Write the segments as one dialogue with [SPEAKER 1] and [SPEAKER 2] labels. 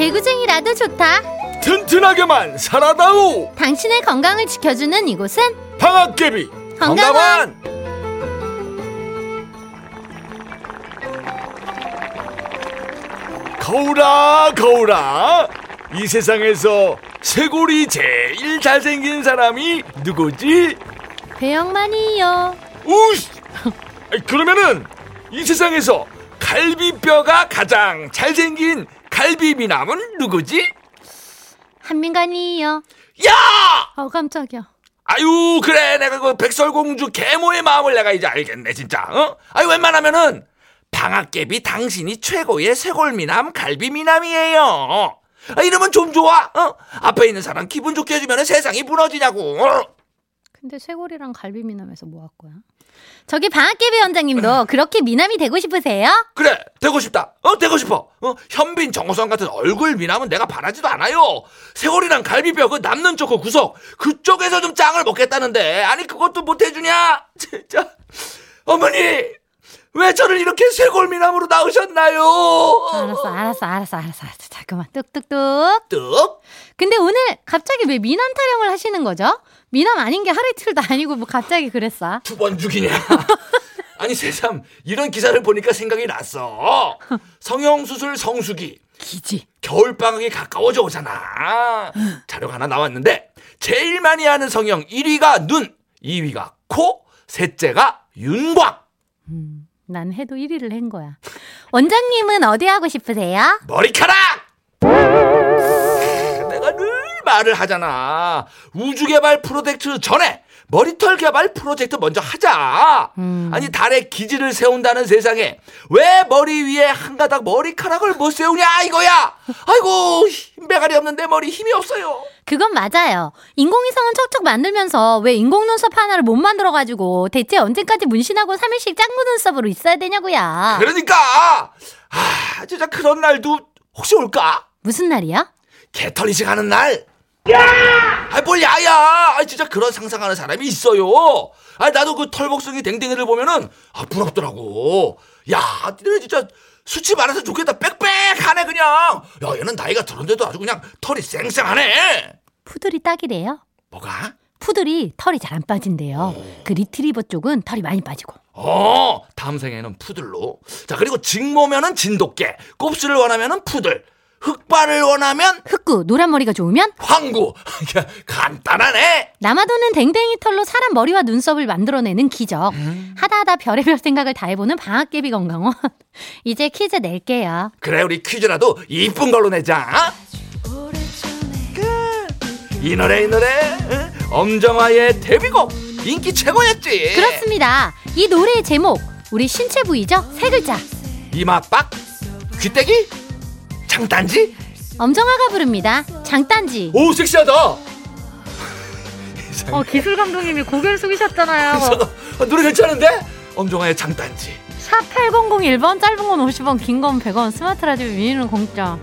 [SPEAKER 1] 개구쟁이라도 좋다.
[SPEAKER 2] 튼튼하게만 살아다오
[SPEAKER 1] 당신의 건강을 지켜주는 이곳은
[SPEAKER 2] 방학개비
[SPEAKER 1] 건강원.
[SPEAKER 2] 거울아 거울아 이 세상에서 쇄골이 제일 잘생긴 사람이 누구지?
[SPEAKER 1] 배영만이요.
[SPEAKER 2] 우씨 그러면은 이 세상에서 갈비뼈가 가장 잘생긴 갈비미남은 누구지?
[SPEAKER 1] 한민간이요.
[SPEAKER 2] 야!
[SPEAKER 1] 어 깜짝이야.
[SPEAKER 2] 아유 그래 내가 그 백설공주 계모의 마음을 내가 이제 알겠네 진짜 어? 아유 웬만하면은 방학개비 당신이 최고의 쇄골미남 갈비미남이에요 아, 이러면 좀 좋아 어? 앞에 있는 사람 기분 좋게 해주면 세상이 무너지냐고 어?
[SPEAKER 1] 근데 쇄골이랑 갈비 미남에서 뭐 할 거야? 저기 방학개비 원장님도 그렇게 미남이 되고 싶으세요?
[SPEAKER 2] 그래 되고 싶다 어 되고 싶어 어? 현빈 정호성 같은 얼굴 미남은 내가 바라지도 않아요 쇄골이랑 갈비뼈 그 남는 쪽 그 구석 그쪽에서 좀 짱을 먹겠다는데 아니 그것도 못 해주냐 진짜 어머니 왜 저를 이렇게 쇄골 미남으로 낳으셨나요
[SPEAKER 1] 알았어, 알았어, 알았어, 알았어, 알았어. 잠깐만, 뚝뚝뚝.
[SPEAKER 2] 뚝
[SPEAKER 1] 근데 오늘 갑자기 왜 미남 타령을 하시는 거죠? 미남 아닌 게 하루 이틀도 아니고 뭐 갑자기 그랬어?
[SPEAKER 2] 두 번 죽이냐 아니 새삼 이런 기사를 보니까 생각이 났어 성형수술 성수기
[SPEAKER 1] 기지.
[SPEAKER 2] 겨울방학이 가까워져 오잖아. 자료가 하나 나왔는데 제일 많이 하는 성형 1위가 눈, 2위가 코, 셋째가 윤광.
[SPEAKER 1] 난 해도 1위를 한 거야. 원장님은 어디 하고 싶으세요?
[SPEAKER 2] 머리카락! 말을 하잖아. 우주 개발 프로젝트 전에 머리털 개발 프로젝트 먼저 하자. 아니 달에 기지를 세운다는 세상에 왜 머리 위에 한 가닥 머리카락을 못 세우냐 이거야. 아이고 힘배가리 없는데 머리 힘이 없어요.
[SPEAKER 1] 그건 맞아요. 인공위성은 척척 만들면서 왜 인공 눈썹 하나를 못 만들어가지고 대체 언제까지 문신하고 3일씩 짱구 눈썹으로 있어야 되냐고요.
[SPEAKER 2] 그러니까 아 진짜 그런 날도 혹시 올까?
[SPEAKER 1] 무슨 날이야?
[SPEAKER 2] 개털이식 하는 날. 야! 아뭘 야야! 아 진짜 그런 상상하는 사람이 있어요. 아 나도 그 털복숭이 댕댕이를 보면은 아 부럽더라고. 야, 니네 진짜 수치 많아서 좋겠다. 빽빽하네 그냥. 야, 얘는 나이가 들었는데도 아주 그냥 털이 쌩쌩하네.
[SPEAKER 1] 푸들이 딱이래요.
[SPEAKER 2] 뭐가?
[SPEAKER 1] 푸들이 털이 잘 안 빠진대요. 그 리트리버 쪽은 털이 많이 빠지고.
[SPEAKER 2] 어, 다음 생에는 푸들로. 자, 그리고 직모면은 진돗개, 곱슬을 원하면은 푸들, 흑발을 원하면
[SPEAKER 1] 흑구, 노란 머리가 좋으면
[SPEAKER 2] 황구. 간단하네.
[SPEAKER 1] 남아도는 댕댕이 털로 사람 머리와 눈썹을 만들어내는 기적. 하다하다 별의별 생각을 다 해보는 방학개비 건강원. 이제 퀴즈 낼게요.
[SPEAKER 2] 그래, 우리 퀴즈라도 이쁜 걸로 내자. 이 노래 이 노래 응? 엄정화의 데뷔곡 인기 최고였지.
[SPEAKER 1] 그렇습니다. 이 노래의 제목, 우리 신체 부위죠? 세 글자.
[SPEAKER 2] 이마 빡, 귀때기, 장단지.
[SPEAKER 1] 엄정화가 부릅니다. 장단지.
[SPEAKER 2] 오 섹시하다.
[SPEAKER 1] 어, 기술 감독님이 고개를 숙이셨잖아요.
[SPEAKER 2] 어, 노래 괜찮은데? 엄정화의 장단지.
[SPEAKER 1] 샵 8001번, 짧은 건 50원, 긴 건 100원, 스마트 라디오 미니는 공짜.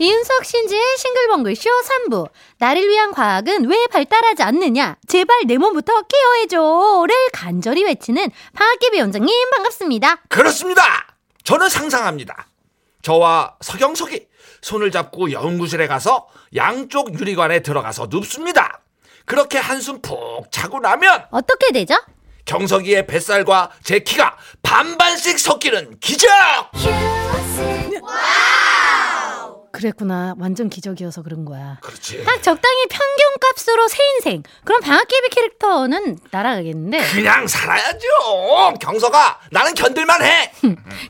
[SPEAKER 1] 이윤석 신지의 싱글벙글 쇼 3부. 나를 위한 과학은 왜 발달하지 않느냐? 제발 내 몸부터 케어해줘를 간절히 외치는 방학개비 원장님 반갑습니다.
[SPEAKER 2] 그렇습니다. 저는 상상합니다. 저와 서경석이 손을 잡고 연구실에 가서 양쪽 유리관에 들어가서 눕습니다. 그렇게 한숨 푹 자고 나면
[SPEAKER 1] 어떻게 되죠?
[SPEAKER 2] 경석이의 뱃살과 제 키가 반반씩 섞이는 기적!
[SPEAKER 1] 그랬구나. 완전 기적이어서 그런 거야.
[SPEAKER 2] 그렇지.
[SPEAKER 1] 딱 적당히 평균값으로 새 인생. 그럼 방학개비 캐릭터는 날아가겠는데.
[SPEAKER 2] 그냥 살아야죠. 경석아, 나는 견딜만 해.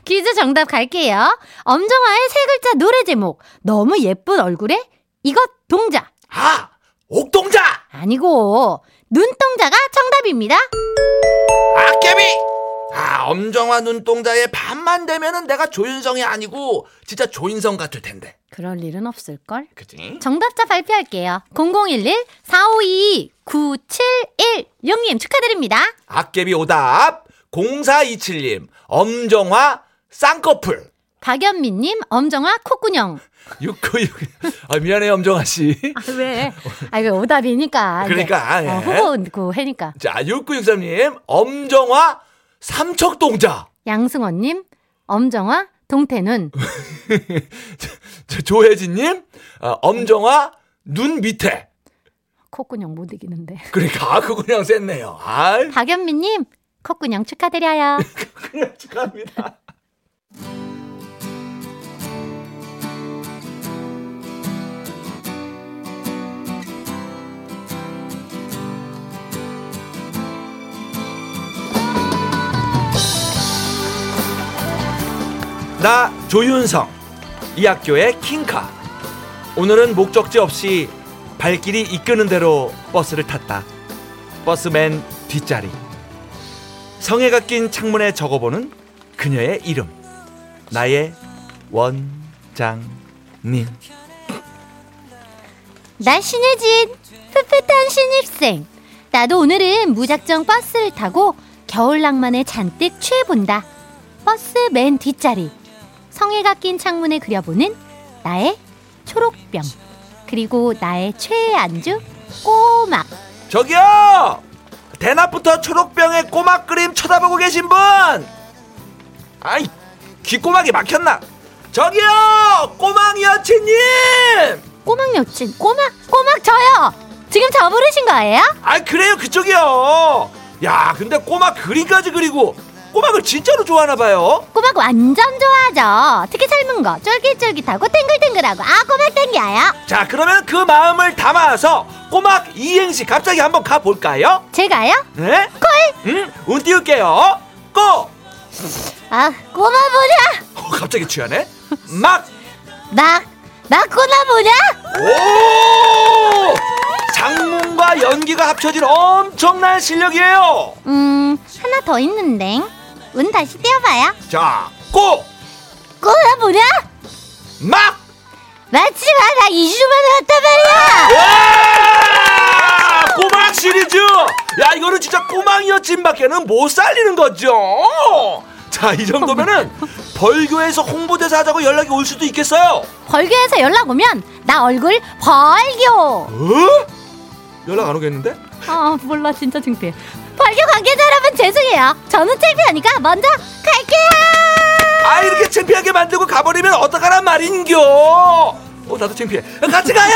[SPEAKER 1] 퀴즈 정답 갈게요. 엄정화의 세 글자 노래 제목. 너무 예쁜 얼굴에 이것 동자.
[SPEAKER 2] 아, 옥동자,
[SPEAKER 1] 아니고 눈동자가 정답입니다.
[SPEAKER 2] 아깨비. 아, 엄정화 눈동자의 반만 되면은 내가 조윤성이 아니고 진짜 조인성 같을 텐데.
[SPEAKER 1] 그럴 일은 없을걸?
[SPEAKER 2] 그치?
[SPEAKER 1] 정답자 발표할게요. 0011 452 9716님 축하드립니다.
[SPEAKER 2] 아깨비 오답 0427님 엄정화 쌍꺼풀
[SPEAKER 1] 박연미님, 엄정화, 콧구녕.
[SPEAKER 2] 696. 아, 미안해요, 엄정아 씨.
[SPEAKER 1] 아, 왜? 아, 이거 오답이니까.
[SPEAKER 2] 그러니까, 예.
[SPEAKER 1] 어, 후보 그 해니까.
[SPEAKER 2] 자, 6963님, 엄정화 삼척동자.
[SPEAKER 1] 양승원님, 엄정화, 동태눈.
[SPEAKER 2] 자, 조혜진님, 어, 엄정화 눈 밑에.
[SPEAKER 1] 콧구녕 못 이기는데.
[SPEAKER 2] 그러니까, 아, 그냥 셌네요. 아,
[SPEAKER 1] 박연미님, 콧구녕 축하드려요.
[SPEAKER 2] 그냥 축하합니다. 나 조윤성 이 학교의 킹카 오늘은 목적지 없이 발길이 이끄는 대로 버스를 탔다 버스맨 뒷자리 성에가 낀 창문에 적어보는 그녀의 이름 나의 원장님
[SPEAKER 1] 나 신혜진, 풋풋한 신입생. 나도 오늘은 무작정 버스를 타고 겨울 낭만에 잔뜩 취해본다. 버스 맨 뒷자리. 성에가 낀 창문에 그려보는 나의 초록병. 그리고 나의 최애 안주, 꼬막.
[SPEAKER 2] 저기요 대낮부터 초록병의 꼬막 그림 쳐다보고 계신 분 아이 귓꼬막이 막혔나 저기요 꼬막 여친님
[SPEAKER 1] 꼬막 여친, 꼬막, 꼬막 저요! 지금 저 부르신 거예요?
[SPEAKER 2] 아 그래요 그쪽이요 야 근데 꼬막 그림까지 그리고 꼬막을 진짜로 좋아하나 봐요
[SPEAKER 1] 꼬막 완전 좋아하죠. 특히 삶은 거, 쫄깃쫄깃하고 탱글탱글하고, 아, 꼬막 땡겨요.
[SPEAKER 2] 자 그러면 그 마음을 담아서 꼬막 이행시 갑자기 한번 가볼까요
[SPEAKER 1] 제가요?
[SPEAKER 2] 네?
[SPEAKER 1] 콜!
[SPEAKER 2] 음, 운 띄울게요 꼬
[SPEAKER 1] 아, 꼬마 뭐냐?
[SPEAKER 2] 어, 갑자기 취하네 막
[SPEAKER 1] 나, 나 꼬마 뭐냐?
[SPEAKER 2] 오! 장문과 연기가 합쳐진 엄청난 실력이에요.
[SPEAKER 1] 음, 하나 더 있는데. 운 다시 띄워봐요.
[SPEAKER 2] 자, 꼬,
[SPEAKER 1] 꼬마 뭐냐?
[SPEAKER 2] 막,
[SPEAKER 1] 맞지 마, 나 2주만 왔단 말이야!
[SPEAKER 2] 와! 꼬막 시리즈. 야, 이거는 진짜 꼬막 여친밖에는 못 살리는 거죠. 자, 이 정도면은 벌교에서 홍보대사 하자고 연락이 올 수도 있겠어요.
[SPEAKER 1] 벌교에서 연락 오면, 나 얼굴 벌교!
[SPEAKER 2] 어? 연락 안 오겠는데?
[SPEAKER 1] 아, 몰라, 진짜 창피해. 벌교 관계자 여러분, 죄송해요. 저는 창피하니까 먼저 갈게요!
[SPEAKER 2] 아, 이렇게 창피하게 만들고 가버리면 어떡하란 말인겨? 어, 나도 창피해. 같이 가요!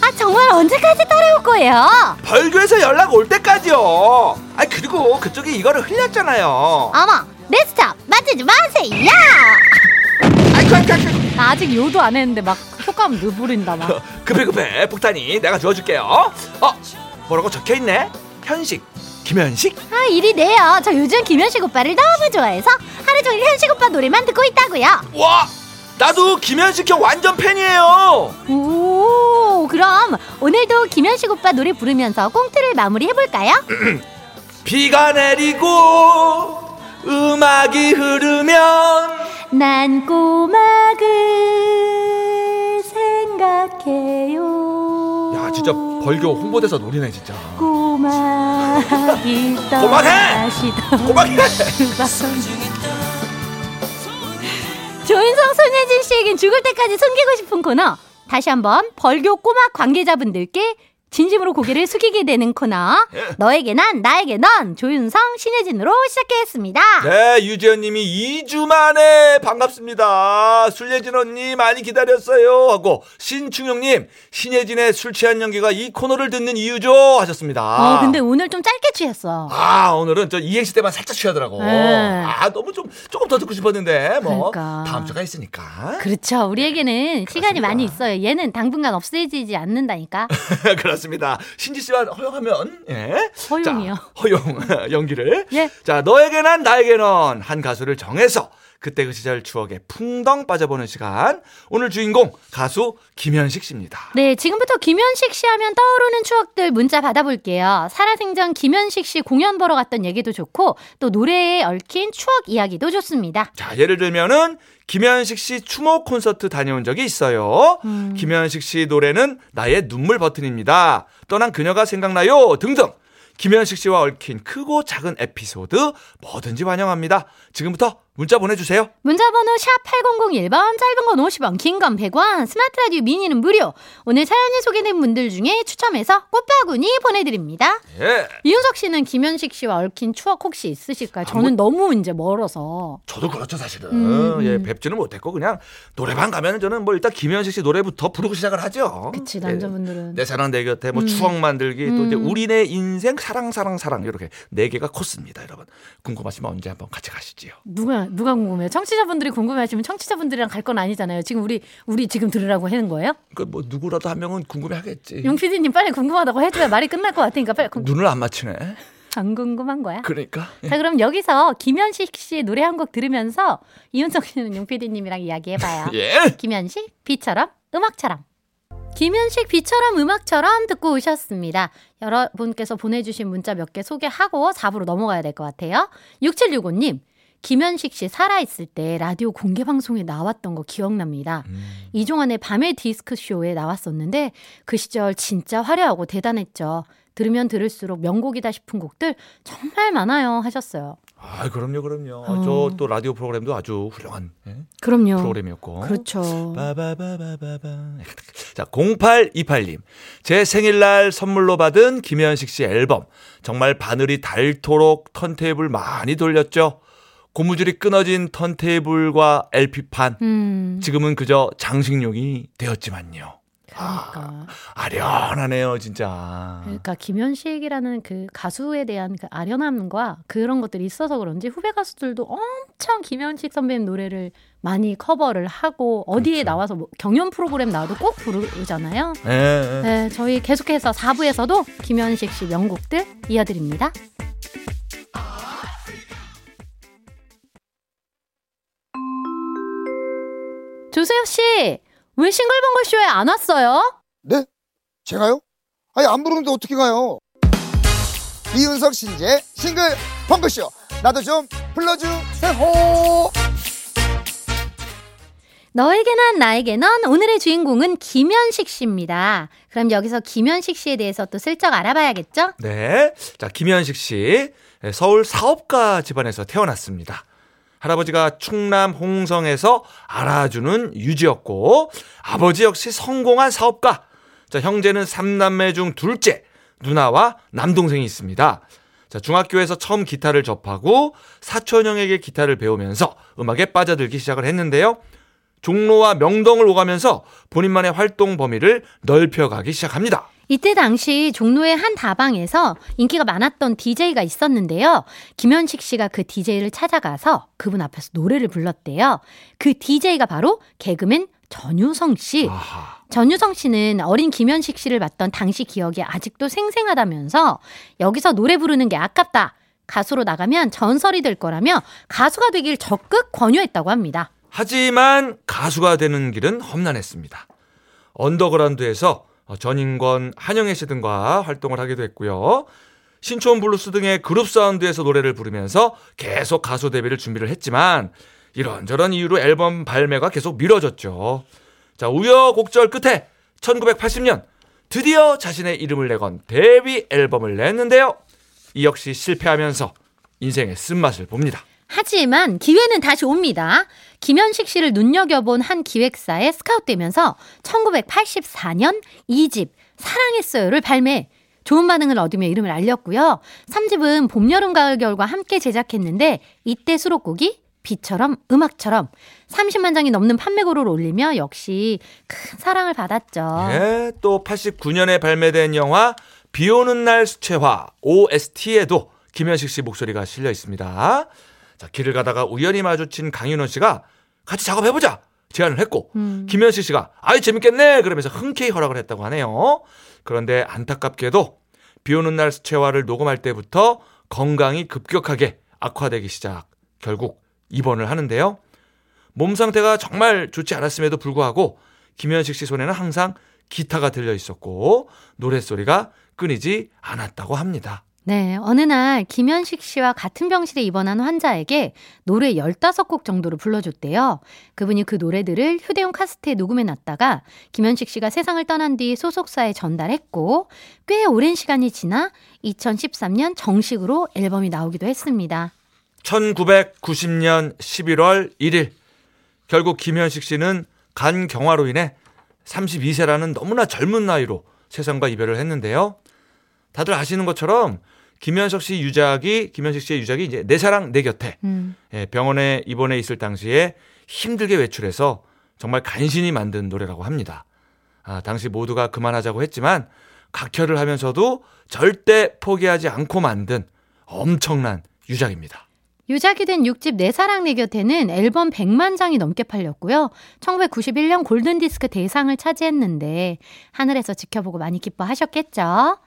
[SPEAKER 1] 아, 정말 언제까지 따라올 거예요?
[SPEAKER 2] 벌교에서 연락 올 때까지요. 아 그리고 그쪽이 이거를 흘렸잖아요.
[SPEAKER 1] 어머, 내 스탑 맞추지 마세요!
[SPEAKER 2] 아이고 아이고 아이고.
[SPEAKER 1] 나 아직 요도 안 했는데 막 효과음 누부린다 막.
[SPEAKER 2] 급해 급해 폭탄이 내가 주워줄게요. 어 뭐라고 적혀 있네. 현식 김현식.
[SPEAKER 1] 아 일이 네요. 저 요즘 김현식 오빠를 너무 좋아해서 하루 종일 현식 오빠 노래만 듣고 있다고요.
[SPEAKER 2] 와 나도 김현식 형 완전 팬이에요.
[SPEAKER 1] 오 그럼 오늘도 김현식 오빠 노래 부르면서 꽁트를 마무리 해 볼까요?
[SPEAKER 2] 비가 내리고 음악이 흐르면
[SPEAKER 1] 난 꼬막을 생각해요.
[SPEAKER 2] 야 진짜 벌교 홍보대사 노리네 진짜.
[SPEAKER 1] 떠나시던
[SPEAKER 2] 꼬막해!
[SPEAKER 1] 그 밤. 조인성 손예진 씨에겐 죽을 때까지 숨기고 싶은 코너. 다시 한번 벌교 꼬막 관계자분들께 진심으로 고개를 숙이게 되는 코너. 너에게 난 나에게 넌 조윤성 신혜진으로 시작했습니다.
[SPEAKER 2] 네, 유지연님이 2주 만에 반갑습니다. 술예진 언니 많이 기다렸어요. 하고 신충영 님 신예진의 술 취한 연기가 이 코너를 듣는 이유죠 하셨습니다.
[SPEAKER 1] 어 근데 오늘 좀 짧게 취했어.
[SPEAKER 2] 아 오늘은 저 이행시 때만 살짝 취하더라고.
[SPEAKER 1] 네.
[SPEAKER 2] 아 너무 좀 조금 더 듣고 싶었는데 뭐
[SPEAKER 1] 그러니까.
[SPEAKER 2] 다음 주가 있으니까
[SPEAKER 1] 그렇죠. 우리에게는 시간이
[SPEAKER 2] 그렇습니다.
[SPEAKER 1] 많이 있어요. 얘는 당분간 없어지지 않는다니까.
[SPEAKER 2] 그렇습니다. 신지 씨와 허용하면 예.
[SPEAKER 1] 허용이요?
[SPEAKER 2] 자, 허용 연기를.
[SPEAKER 1] 예.
[SPEAKER 2] 자 너에게 난 나에게 넌 한 가수를 정해서 그때 그 시절 추억에 풍덩 빠져보는 시간. 오늘 주인공 가수 김현식 씨입니다.
[SPEAKER 1] 네, 지금부터 김현식 씨 하면 떠오르는 추억들 문자 받아볼게요. 살아생전 김현식 씨 공연 보러 갔던 얘기도 좋고 또 노래에 얽힌 추억 이야기도 좋습니다.
[SPEAKER 2] 자, 예를 들면은 김현식 씨 추모 콘서트 다녀온 적이 있어요. 김현식 씨 노래는 나의 눈물 버튼입니다. 떠난 그녀가 생각나요 등등. 김현식 씨와 얽힌 크고 작은 에피소드 뭐든지 환영합니다. 지금부터 문자 보내주세요.
[SPEAKER 1] 문자번호 샵 8001번, 짧은 건 50원, 긴 건 100원, 스마트 라디오 미니는 무료. 오늘 사연이 소개된 분들 중에 추첨해서 꽃바구니 보내드립니다.
[SPEAKER 2] 예.
[SPEAKER 1] 이윤석 씨는 김현식 씨와 얽힌 추억 혹시 있으실까요? 저는 너무 이제 멀어서.
[SPEAKER 2] 저도 그렇죠 사실은
[SPEAKER 1] 음, 음.
[SPEAKER 2] 예 뵙지는 못했고 그냥 노래방 가면 저는 뭐 일단 김현식 씨 노래부터 부르고 시작을 하죠.
[SPEAKER 1] 그치,
[SPEAKER 2] 예.
[SPEAKER 1] 남자분들은.
[SPEAKER 2] 내 사랑 내 곁에 뭐
[SPEAKER 1] 음.
[SPEAKER 2] 추억 만들기 또 이제
[SPEAKER 1] 음.
[SPEAKER 2] 우리네 인생 사랑 사랑 사랑 이렇게 네 개가 코스입니다 여러분 궁금하시면 언제 한번 같이 가시지요.
[SPEAKER 1] 누가, 누가 궁금해요? 청취자분들이 궁금해하시면 청취자분들이랑 갈 건 아니잖아요. 지금 우리, 우리 지금 들으라고 하는 거예요?
[SPEAKER 2] 그뭐 누구라도 한 명은 궁금해하겠지.
[SPEAKER 1] 용 PD님 빨리 궁금하다고 해줘야 말이 끝날 것 같으니까 빨리 궁-
[SPEAKER 2] 눈을 안 맞추네.
[SPEAKER 1] 안 궁금한 거야.
[SPEAKER 2] 그러니까 예.
[SPEAKER 1] 자, 그럼 여기서 김현식 씨의 노래 한 곡 들으면서 이윤석 씨는 용 PD님이랑 이야기해봐요.
[SPEAKER 2] 예.
[SPEAKER 1] 김현식, 비처럼, 음악처럼. 김현식, 비처럼, 음악처럼 듣고 오셨습니다. 여러분께서 보내주신 문자 몇 개 소개하고 4부로 넘어가야 될 것 같아요. 6765님, 김현식 씨 살아있을 때 라디오 공개 방송에 나왔던 거 기억납니다.
[SPEAKER 2] 음.
[SPEAKER 1] 이종환의 밤의 디스크 쇼에 나왔었는데 그 시절 진짜 화려하고 대단했죠. 들으면 들을수록 명곡이다 싶은 곡들 정말 많아요 하셨어요.
[SPEAKER 2] 아 그럼요 그럼요.
[SPEAKER 1] 어.
[SPEAKER 2] 저또 라디오 프로그램도 아주 훌륭한 예?
[SPEAKER 1] 그럼요.
[SPEAKER 2] 프로그램이었고.
[SPEAKER 1] 그렇죠.
[SPEAKER 2] 바바바바바바. 자, 0828님. 제 생일날 선물로 받은 김현식 씨 앨범. 정말 바늘이 닳도록 턴테이블 많이 돌렸죠. 고무줄이 끊어진 턴테이블과 LP판.
[SPEAKER 1] 음.
[SPEAKER 2] 지금은 그저 장식용이 되었지만요.
[SPEAKER 1] 그러니까.
[SPEAKER 2] 아련하네요, 진짜.
[SPEAKER 1] 그러니까 김현식이라는 그 가수에 대한 그 아련함과 그런 것들이 있어서 그런지 후배 가수들도 엄청 김현식 선배님 노래를 많이 커버를 하고 어디에
[SPEAKER 2] 그렇죠.
[SPEAKER 1] 나와서 뭐 경연 프로그램 나와도 꼭 부르잖아요.
[SPEAKER 2] 예, 예.
[SPEAKER 1] 네, 저희 계속해서 4부에서도 김현식 씨 명곡들 이어드립니다. 조세혁 씨, 왜 싱글벙글 쇼에 안 왔어요?
[SPEAKER 3] 네? 제가요? 아니 안 부르는데 어떻게 가요? 이윤석 신재 싱글 펑크쇼 나도 좀 불러주세요
[SPEAKER 1] 너에게 난 나에게 넌 오늘의 주인공은 김현식 씨입니다. 그럼 여기서 김현식 씨에 대해서 또 슬쩍 알아봐야겠죠?
[SPEAKER 2] 네. 자, 김현식 씨. 예, 서울 사업가 집안에서 태어났습니다. 할아버지가 충남 홍성에서 알아주는 유지였고, 아버지 역시 성공한 사업가. 자, 형제는 삼남매 중 둘째, 누나와 남동생이 있습니다. 자, 중학교에서 처음 기타를 접하고 사촌 형에게 기타를 배우면서 음악에 빠져들기 시작을 했는데요. 종로와 명동을 오가면서 본인만의 활동 범위를 넓혀가기 시작합니다.
[SPEAKER 1] 이때 당시 종로의 한 다방에서 인기가 많았던 DJ가 있었는데요. 김현식 씨가 그 DJ를 찾아가서 그분 앞에서 노래를 불렀대요. 그 DJ가 바로 개그맨 전유성 씨.
[SPEAKER 2] 아하.
[SPEAKER 1] 전유성 씨는 어린 김현식 씨를 봤던 당시 기억이 아직도 생생하다면서 여기서 노래 부르는 게 아깝다. 가수로 나가면 전설이 될 거라며 가수가 되길 적극 권유했다고 합니다.
[SPEAKER 2] 하지만 가수가 되는 길은 험난했습니다. 언더그라운드에서 전인권, 한영애 씨 등과 활동을 하기도 했고요. 신촌 블루스 등의 그룹 사운드에서 노래를 부르면서 계속 가수 데뷔를 준비를 했지만 이런저런 이유로 앨범 발매가 계속 미뤄졌죠. 자, 우여곡절 끝에 1980년 드디어 자신의 이름을 내건 데뷔 앨범을 냈는데요. 이 역시 실패하면서 인생의 쓴맛을 봅니다.
[SPEAKER 1] 하지만 기회는 다시 옵니다. 김현식 씨를 눈여겨본 한 기획사에 스카웃되면서 1984년 2집 사랑했어요를 발매. 좋은 반응을 얻으며 이름을 알렸고요. 3집은 봄, 여름, 가을, 겨울과 함께 제작했는데 이때 수록곡이 비처럼 음악처럼 30만 장이 넘는 판매고를 올리며 역시 큰 사랑을 받았죠.
[SPEAKER 2] 예, 또 89년에 발매된 영화 비 오는 날 수채화 OST에도 김현식 씨 목소리가 실려 있습니다. 자, 길을 가다가 우연히 마주친 강윤호 씨가 같이 작업해보자 제안을 했고
[SPEAKER 1] 음.
[SPEAKER 2] 김현식 씨가 아이 재밌겠네 그러면서 흔쾌히 허락을 했다고 하네요. 그런데 안타깝게도 비 오는 날 수채화를 녹음할 때부터 건강이 급격하게 악화되기 시작 결국 입원을 하는데요. 몸 상태가 정말 좋지 않았음에도 불구하고 김현식 씨 손에는 항상 기타가 들려 있었고 노랫소리가 끊이지 않았다고 합니다.
[SPEAKER 1] 네, 어느 날 김현식 씨와 같은 병실에 입원한 환자에게 노래 15곡 정도를 불러줬대요. 그분이 그 노래들을 휴대용 카세트에 녹음해 놨다가 김현식 씨가 세상을 떠난 뒤 소속사에 전달했고 꽤 오랜 시간이 지나 2013년 정식으로 앨범이 나오기도 했습니다.
[SPEAKER 2] 1990년 11월 1일 결국 김현식 씨는 간 경화로 인해 32세라는 너무나 젊은 나이로 세상과 이별을 했는데요. 다들 아시는 것처럼 김현석 씨 유작이 김현식 씨의 유작이 이제 내 사랑 내 곁에
[SPEAKER 1] 음.
[SPEAKER 2] 예, 병원에 입원해 있을 당시에 힘들게 외출해서 정말 간신히 만든 노래라고 합니다. 아, 당시 모두가 그만하자고 했지만 각혈을 하면서도 절대 포기하지 않고 만든 엄청난 유작입니다.
[SPEAKER 1] 유작이 된 6집 내 사랑 내 곁에는 앨범 100만 장이 넘게 팔렸고요. 1991년 골든디스크 대상을 차지했는데 하늘에서 지켜보고 많이 기뻐하셨겠죠.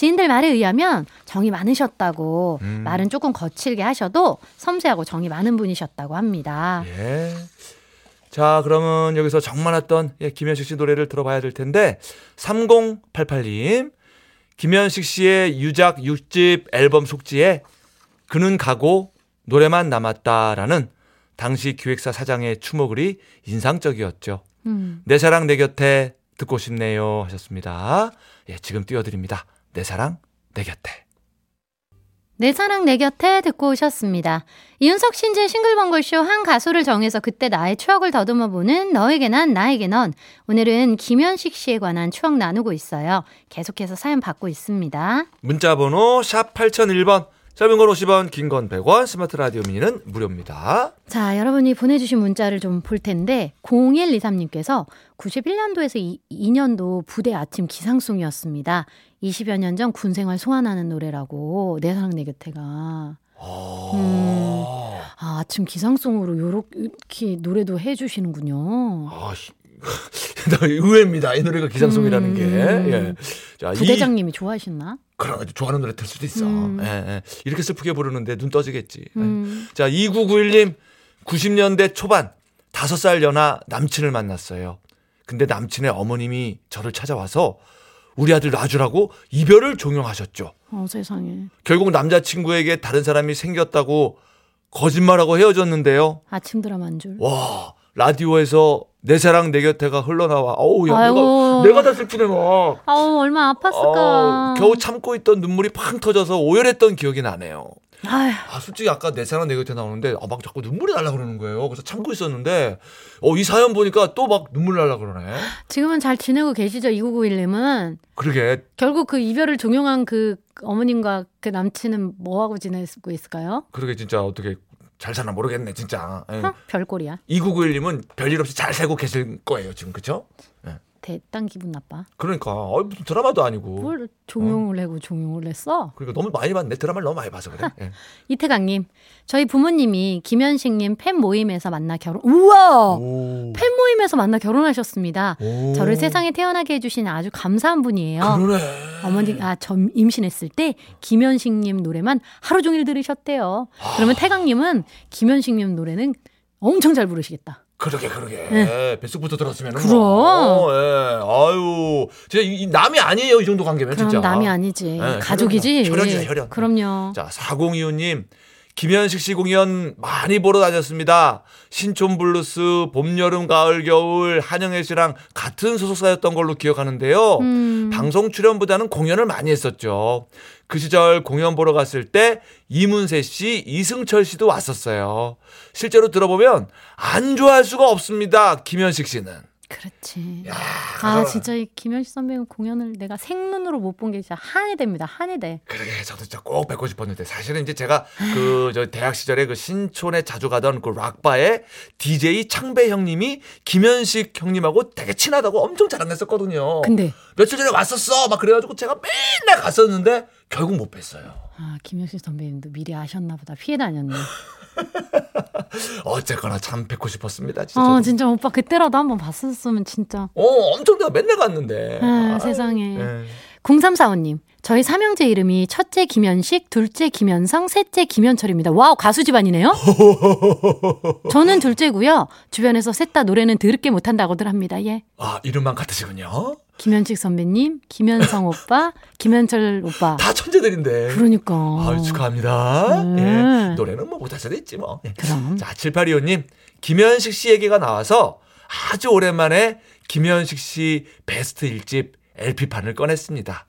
[SPEAKER 1] 지인들 말에 의하면 정이 많으셨다고
[SPEAKER 2] 음.
[SPEAKER 1] 말은 조금 거칠게 하셔도 섬세하고 정이 많은 분이셨다고 합니다.
[SPEAKER 2] 예. 자, 그러면 여기서 정 많았던 예, 김현식 씨 노래를 들어봐야 될 텐데 3088님 김현식 씨의 유작 6집 앨범 속지에 그는 가고 노래만 남았다라는 당시 기획사 사장의 추모글이 인상적이었죠.
[SPEAKER 1] 음.
[SPEAKER 2] 내 사랑 내 곁에 듣고 싶네요 하셨습니다. 예, 지금 띄워드립니다. 내 사랑 내 곁에.
[SPEAKER 1] 내 사랑 내 곁에 듣고 오셨습니다. 이윤석 신재 싱글벙글쇼 한 가수를 정해서 그때 나의 추억을 더듬어 보는 너에게 난 나에게 넌 오늘은 김현식 씨에 관한 추억 나누고 있어요. 계속해서 사연 받고 있습니다.
[SPEAKER 2] 문자 번호 샵 8001번 짧은 건 50원 긴 건 100원 스마트 라디오 미니는 무료입니다.
[SPEAKER 1] 자, 여러분이 보내주신 문자를 좀 볼 텐데 0123님께서 91년도에서 2, 년도 부대 아침 기상송이었습니다. 20여 년 전 군생활 소환하는 노래라고 내 사랑 내 곁에가 음. 아, 아침 기상송으로 요렇게 노래도 해주시는군요.
[SPEAKER 2] 아, 의외입니다. 이 노래가 기상송이라는
[SPEAKER 1] 음.
[SPEAKER 2] 게. 예. 자, 이
[SPEAKER 1] 부대장님이 좋아하셨나?
[SPEAKER 2] 그런 좋아하는 노래 들 수도 있어.
[SPEAKER 1] 음.
[SPEAKER 2] 예, 예. 이렇게 슬프게 부르는데 눈 떠지겠지. 예.
[SPEAKER 1] 음.
[SPEAKER 2] 자, 2991님 90년대 초반 5살 연하 남친을 만났어요. 근데 남친의 어머님이 저를 찾아와서 우리 아들 놔주라고 이별을 종용하셨죠.
[SPEAKER 1] 어, 세상에.
[SPEAKER 2] 결국 남자친구에게 다른 사람이 생겼다고 거짓말하고 헤어졌는데요.
[SPEAKER 1] 아침 드라마인 줄.
[SPEAKER 2] 와 라디오에서 내 사랑 내 곁에가 흘러나와. 어우 야
[SPEAKER 1] 아이고.
[SPEAKER 2] 내가 내가 다 슬프네 막.
[SPEAKER 1] 아우, 얼마나 아팠을까.
[SPEAKER 2] 어, 겨우 참고 있던 눈물이 팡 터져서 오열했던 기억이 나네요.
[SPEAKER 1] 아휴,
[SPEAKER 2] 아 솔직히 아까 내 사랑 내 곁에 나오는데 아, 막 자꾸 눈물이 날라 그러는 거예요. 그래서 참고 있었는데 어 이 사연 보니까 또 막 눈물 날라 그러네.
[SPEAKER 1] 지금은 잘 지내고 계시죠? 2991님은.
[SPEAKER 2] 그러게
[SPEAKER 1] 결국 그 이별을 종용한 그 어머님과 그 남친은 뭐하고 지내고 있을까요?
[SPEAKER 2] 그러게 진짜 어떻게 잘 사나 모르겠네 진짜. 예.
[SPEAKER 1] 어? 별꼴이야.
[SPEAKER 2] 2991님은 별일 없이 잘 살고 계실 거예요 지금 그쵸?
[SPEAKER 1] 대딴 기분 나빠.
[SPEAKER 2] 그러니까 어, 무슨 드라마도 아니고.
[SPEAKER 1] 뭘 종용을 해고 종용을 했어?
[SPEAKER 2] 그러니까 너무 많이 봤네 드라마를 너무 많이 봐서 그래. 예.
[SPEAKER 1] 이태강님, 저희 부모님이 김현식님 팬 모임에서 만나 결혼. 우와!
[SPEAKER 2] 오.
[SPEAKER 1] 팬 모임에서 만나 결혼하셨습니다.
[SPEAKER 2] 오.
[SPEAKER 1] 저를 세상에 태어나게 해주신 아주 감사한 분이에요.
[SPEAKER 2] 그러네.
[SPEAKER 1] 어머니, 아, 전 임신했을 때 김현식님 노래만 하루 종일 들으셨대요. 그러면 태강님은 김현식님 노래는 엄청 잘 부르시겠다.
[SPEAKER 2] 그러게 그러게
[SPEAKER 1] 네.
[SPEAKER 2] 뱃속부터 들었으면
[SPEAKER 1] 그럼.
[SPEAKER 2] 뭐. 예. 아유 진짜 이, 이 남이 아니에요 이 정도 관계면
[SPEAKER 1] 그럼
[SPEAKER 2] 진짜
[SPEAKER 1] 남이 아니지.
[SPEAKER 2] 네,
[SPEAKER 1] 가족이지.
[SPEAKER 2] 혈연이야, 혈연.
[SPEAKER 1] 그럼요.
[SPEAKER 2] 자 4025님 김현식 씨 공연 많이 보러 다녔습니다 신촌 블루스 봄 여름 가을 겨울 한영애 씨랑 같은 소속사였던 걸로 기억하는데요
[SPEAKER 1] 음.
[SPEAKER 2] 방송 출연보다는 공연을 많이 했었죠 그 시절 공연 보러 갔을 때 이문세 씨, 이승철 씨도 왔었어요. 실제로 들어보면 안 좋아할 수가 없습니다. 김현식 씨는.
[SPEAKER 1] 그렇지.
[SPEAKER 2] 야,
[SPEAKER 1] 아, 진짜 이 김현식 선배님 공연을 내가 생눈으로 못 본 게 진짜 한해 됩니다. 한해 돼.
[SPEAKER 2] 그러게 저도 진짜 꼭 뵙고 싶었는데 사실은 이제 제가 그 저 대학 시절에 그 신촌에 자주 가던 그 락바에 DJ 창배 형님이 김현식 형님하고 되게 친하다고 엄청 자랑했었거든요.
[SPEAKER 1] 근데
[SPEAKER 2] 며칠 전에 왔었어 막 그래가지고 제가 맨날 갔었는데 결국 못 뵀어요.
[SPEAKER 1] 아, 김현식 선배님도 미리 아셨나 보다. 피해 다녔네.
[SPEAKER 2] 어쨌거나 참 뵙고 싶었습니다. 진짜.
[SPEAKER 1] 아. 진짜 오빠 그때라도 한번 봤었으면 진짜.
[SPEAKER 2] 어 엄청 내가 맨날 갔는데.
[SPEAKER 1] 아, 세상에.
[SPEAKER 2] 예.
[SPEAKER 1] 0345님, 저희 삼형제 이름이 첫째 김현식, 둘째 김현성, 셋째 김현철입니다. 와우, 가수 집안이네요? 저는 둘째고요. 주변에서 셋 다 노래는 더럽게 못한다고들 합니다. 예.
[SPEAKER 2] 아, 이름만 같으시군요.
[SPEAKER 1] 김현식 선배님, 김현성 오빠, 김현철 오빠.
[SPEAKER 2] 다 천재들인데.
[SPEAKER 1] 그러니까.
[SPEAKER 2] 아유, 축하합니다.
[SPEAKER 1] 음.
[SPEAKER 2] 예. 노래는 뭐 못할 수도 있지 뭐. 예.
[SPEAKER 1] 그럼.
[SPEAKER 2] 자, 7825님. 김현식 씨 얘기가 나와서 아주 오랜만에 김현식 씨 베스트 1집 LP판을 꺼냈습니다.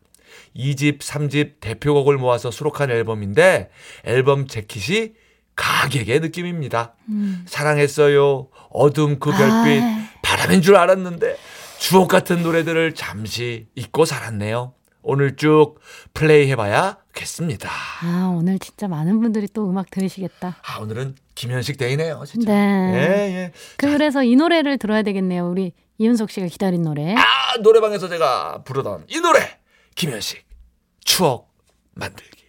[SPEAKER 2] 2집, 3집 대표곡을 모아서 수록한 앨범인데 앨범 재킷이 가객의 느낌입니다. 사랑했어요. 어둠 그 별빛.
[SPEAKER 1] 음. 아이.
[SPEAKER 2] 바람인 줄 알았는데 주옥 같은 노래들을 잠시 잊고 살았네요. 오늘 쭉 플레이 해봐야겠습니다.
[SPEAKER 1] 아, 오늘 진짜 많은 분들이 또 음악 들으시겠다.
[SPEAKER 2] 아, 오늘은 김현식 데이네요, 진짜.
[SPEAKER 1] 네.
[SPEAKER 2] 예, 예.
[SPEAKER 1] 그래서 이 노래를 들어야 되겠네요. 우리 이윤석 씨가 기다린 노래.
[SPEAKER 2] 아, 노래방에서 제가 부르던 이 노래. 김현식. 추억 만들기.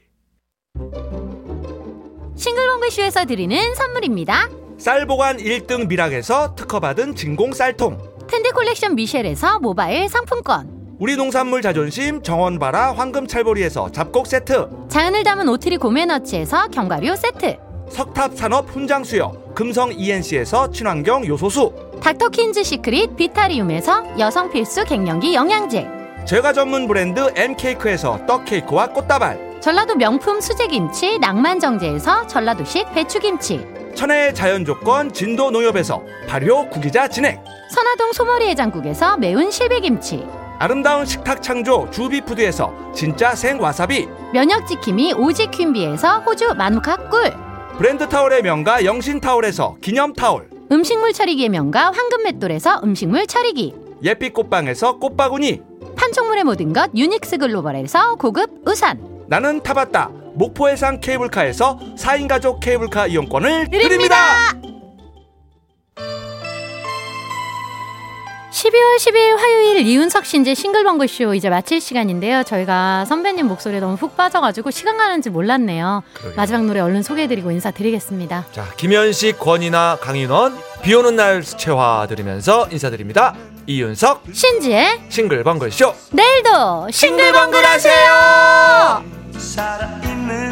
[SPEAKER 1] 싱글벙글쇼에서 드리는 선물입니다.
[SPEAKER 4] 쌀 보관 1등 미락에서 특허받은 진공 쌀통
[SPEAKER 1] 텐데 콜렉션 미셸에서 모바일 상품권.
[SPEAKER 4] 우리 농산물 자존심 정원바라 황금찰보리에서 잡곡 세트
[SPEAKER 1] 자연을 담은 오트리 고메너치에서 견과류 세트.
[SPEAKER 4] 석탑산업 훈장수여 금성 ENC에서 친환경 요소수
[SPEAKER 1] 닥터킨즈 시크릿 비타리움에서 여성 필수 갱년기 영양제.
[SPEAKER 4] 제과 전문 브랜드 M케이크에서 떡케이크와 꽃다발
[SPEAKER 1] 전라도 명품 수제김치 낭만정제에서 전라도식 배추김치.
[SPEAKER 4] 천혜의 자연조건 진도 농협에서 발효 구기자 진액
[SPEAKER 1] 선화동 소머리 해장국에서 매운 실비김치.
[SPEAKER 4] 아름다운 식탁 창조 주비푸드에서 진짜 생와사비
[SPEAKER 1] 면역 지킴이 오직 퀸비에서 호주 마누카 꿀.
[SPEAKER 4] 브랜드 타올의 명가 영신타올에서 기념타올
[SPEAKER 1] 음식물 처리기의 명가 황금맷돌에서 음식물 처리기.
[SPEAKER 4] 예빛 꽃방에서 꽃바구니
[SPEAKER 1] 판촉물의 모든 것 유닉스 글로벌에서 고급 우산.
[SPEAKER 4] 나는 타봤다 목포해상 케이블카에서 4인 가족 케이블카 이용권을 드립니다.
[SPEAKER 1] 12월 10일 화요일 이윤석 신재 싱글벙글쇼 이제 마칠 시간인데요. 저희가 선배님 목소리에 너무 훅 빠져가지고 시간 가는지 몰랐네요.
[SPEAKER 2] 그러게요.
[SPEAKER 1] 마지막 노래 얼른 소개해드리고 인사드리겠습니다.
[SPEAKER 2] 자, 김현식, 권이나 강인원, 비 오는 날 수채화 들으면서 인사드립니다. 이윤석,
[SPEAKER 1] 신지의
[SPEAKER 2] 싱글벙글쇼.
[SPEAKER 1] 내일도
[SPEAKER 2] 싱글벙글 하세요!
[SPEAKER 5] 사랑이